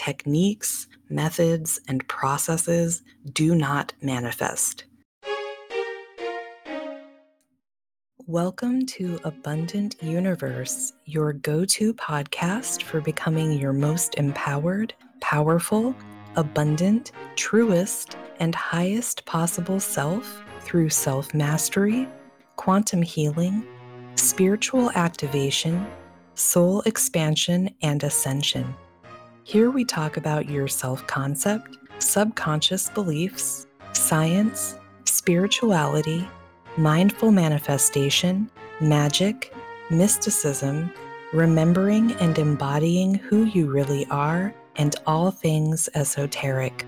techniques, methods, and processes do not manifest. Welcome to Abundant Youniverse, your go to podcast for becoming your most empowered, powerful, abundant, truest, and highest possible self through self mastery, quantum healing, spiritual activation, soul expansion, and ascension. Here we talk about your self concept, subconscious beliefs, science, spirituality, mindful manifestation, magic, mysticism, remembering and embodying who you really are, and all things esoteric.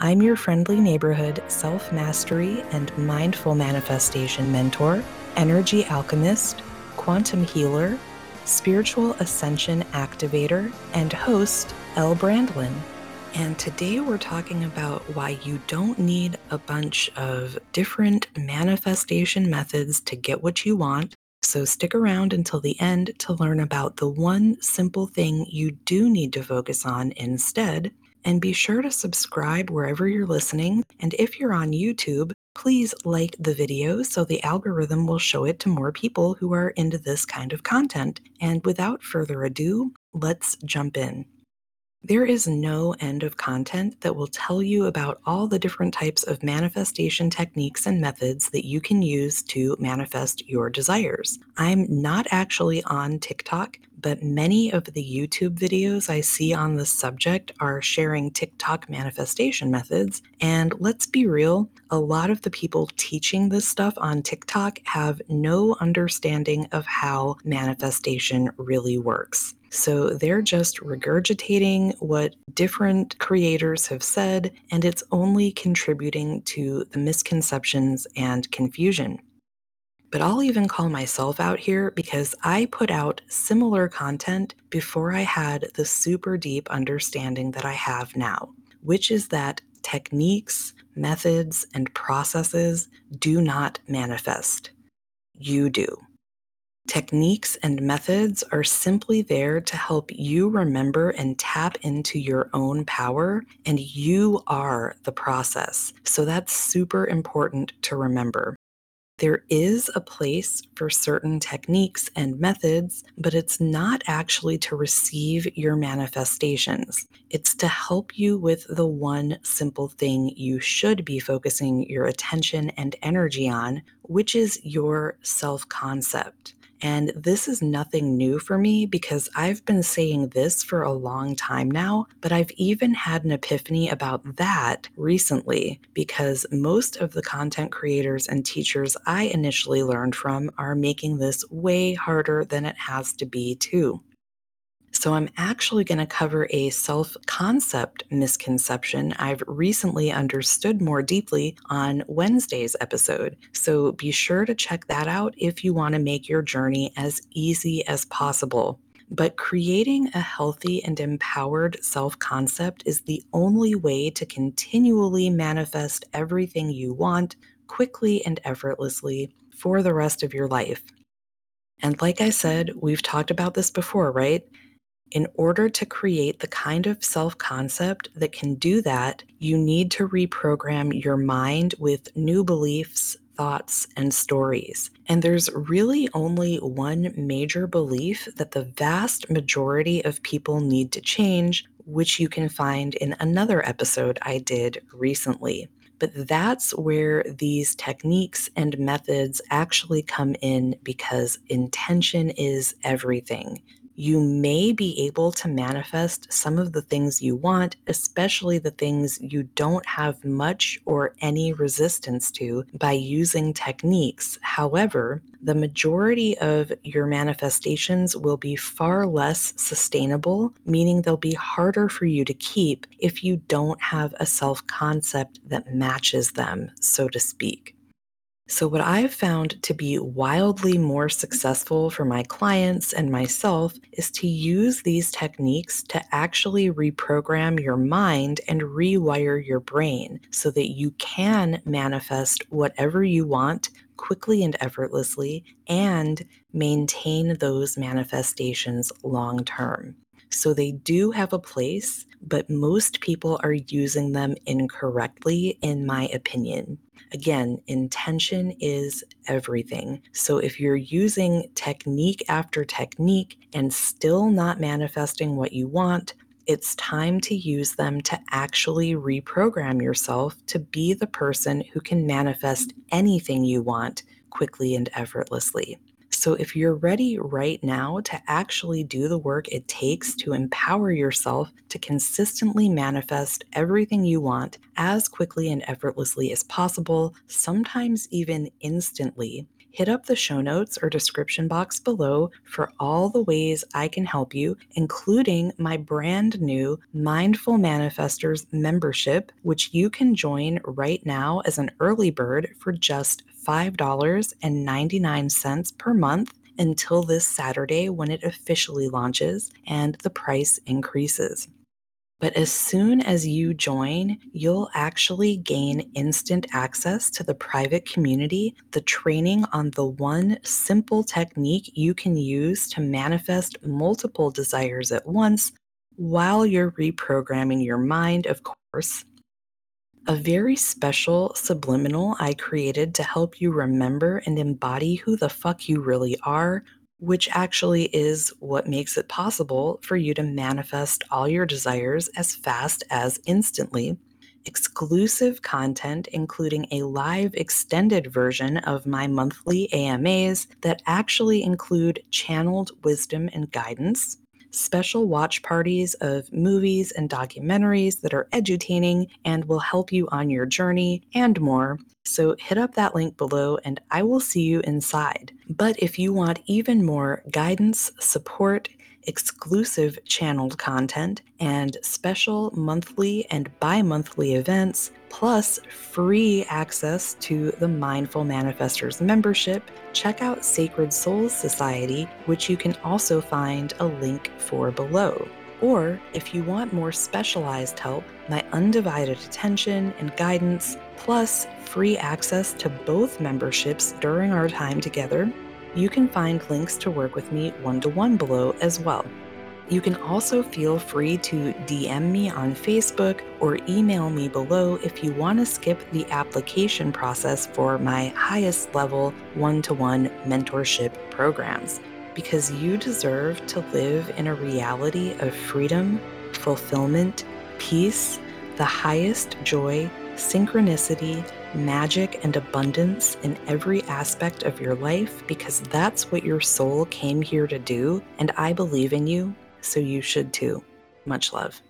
I'm your friendly neighborhood self mastery and mindful manifestation mentor, energy alchemist, quantum healer, spiritual ascension activator, and host, Elle Brandlin. And today we're talking about why you don't need a bunch of different manifestation methods to get what you want. So stick around until the end to learn about the one simple thing you do need to focus on instead. And be sure to subscribe wherever you're listening. And if you're on YouTube, please like the video so the algorithm will show it to more people who are into this kind of content. And without further ado, let's jump in. There is no end of content that will tell you about all the different types of manifestation techniques and methods that you can use to manifest your desires. I'm not actually on TikTok, but many of the YouTube videos I see on this subject are sharing TikTok manifestation methods. And let's be real, a lot of the people teaching this stuff on TikTok have no understanding of how manifestation really works. So they're just regurgitating what different creators have said, and it's only contributing to the misconceptions and confusion. But I'll even call myself out here because I put out similar content before I had the super deep understanding that I have now, which is that techniques, methods, and processes do not manifest. You do. Techniques and methods are simply there to help you remember and tap into your own power, and you are the process. So that's super important to remember. There is a place for certain techniques and methods, but it's not actually to receive your manifestations. It's to help you with the one simple thing you should be focusing your attention and energy on, which is your self concept. And this is nothing new for me because I've been saying this for a long time now, but I've even had an epiphany about that recently because most of the content creators and teachers I initially learned from are making this way harder than it has to be, too. So, I'm actually going to cover a self concept misconception I've recently understood more deeply on Wednesday's episode. So, be sure to check that out if you want to make your journey as easy as possible. But creating a healthy and empowered self concept is the only way to continually manifest everything you want quickly and effortlessly for the rest of your life. And like I said, we've talked about this before, right? In order to create the kind of self concept that can do that, you need to reprogram your mind with new beliefs, thoughts, and stories. And there's really only one major belief that the vast majority of people need to change, which you can find in another episode I did recently. But that's where these techniques and methods actually come in because intention is everything you may be able to manifest some of the things you want, especially the things you don't have much or any resistance to by using techniques. However, the majority of your manifestations will be far less sustainable, meaning they'll be harder for you to keep if you don't have a self concept that matches them, so to speak. So, what I've found to be wildly more successful for my clients and myself is to use these techniques to actually reprogram your mind and rewire your brain so that you can manifest whatever you want quickly and effortlessly and maintain those manifestations long term. So they do have a place, but most people are using them incorrectly, in my opinion. Again, intention is everything. So if you're using technique after technique and still not manifesting what you want, it's time to use them to actually reprogram yourself to be the person who can manifest anything you want quickly and effortlessly. So, if you're ready right now to actually do the work it takes to empower yourself to consistently manifest everything you want as quickly and effortlessly as possible, sometimes even instantly, hit up the show notes or description box below for all the ways I can help you, including my brand new Mindful Manifestors membership, which you can join right now as an early bird for just $5.99 per month until this Saturday when it officially launches and the price increases. But as soon as you join, you'll actually gain instant access to the private community, the training on the one simple technique you can use to manifest multiple desires at once while you're reprogramming your mind, of course. A very special subliminal I created to help you remember and embody who the fuck you really are which actually is what makes it possible for you to manifest all your desires as fast as instantly. Exclusive content, including a live extended version of my monthly AMAs that actually include channeled wisdom and guidance, special watch parties of movies and documentaries that are edutaining and will help you on your journey, and more. So hit up that link below and I will see you inside. But if you want even more guidance, support, exclusive channeled content, and special monthly and bi monthly events, plus free access to the Mindful Manifestors membership, check out Sacred Souls Society, which you can also find a link for below. Or if you want more specialized help, my undivided attention and guidance, plus free access to both memberships during our time together, you can find links to work with me one to one below as well. You can also feel free to DM me on Facebook or email me below if you want to skip the application process for my highest level one to one mentorship programs. Because you deserve to live in a reality of freedom, fulfillment, peace, the highest joy, synchronicity, magic, and abundance in every aspect of your life because that's what your soul came here to do. And I believe in you, so you should too. Much love.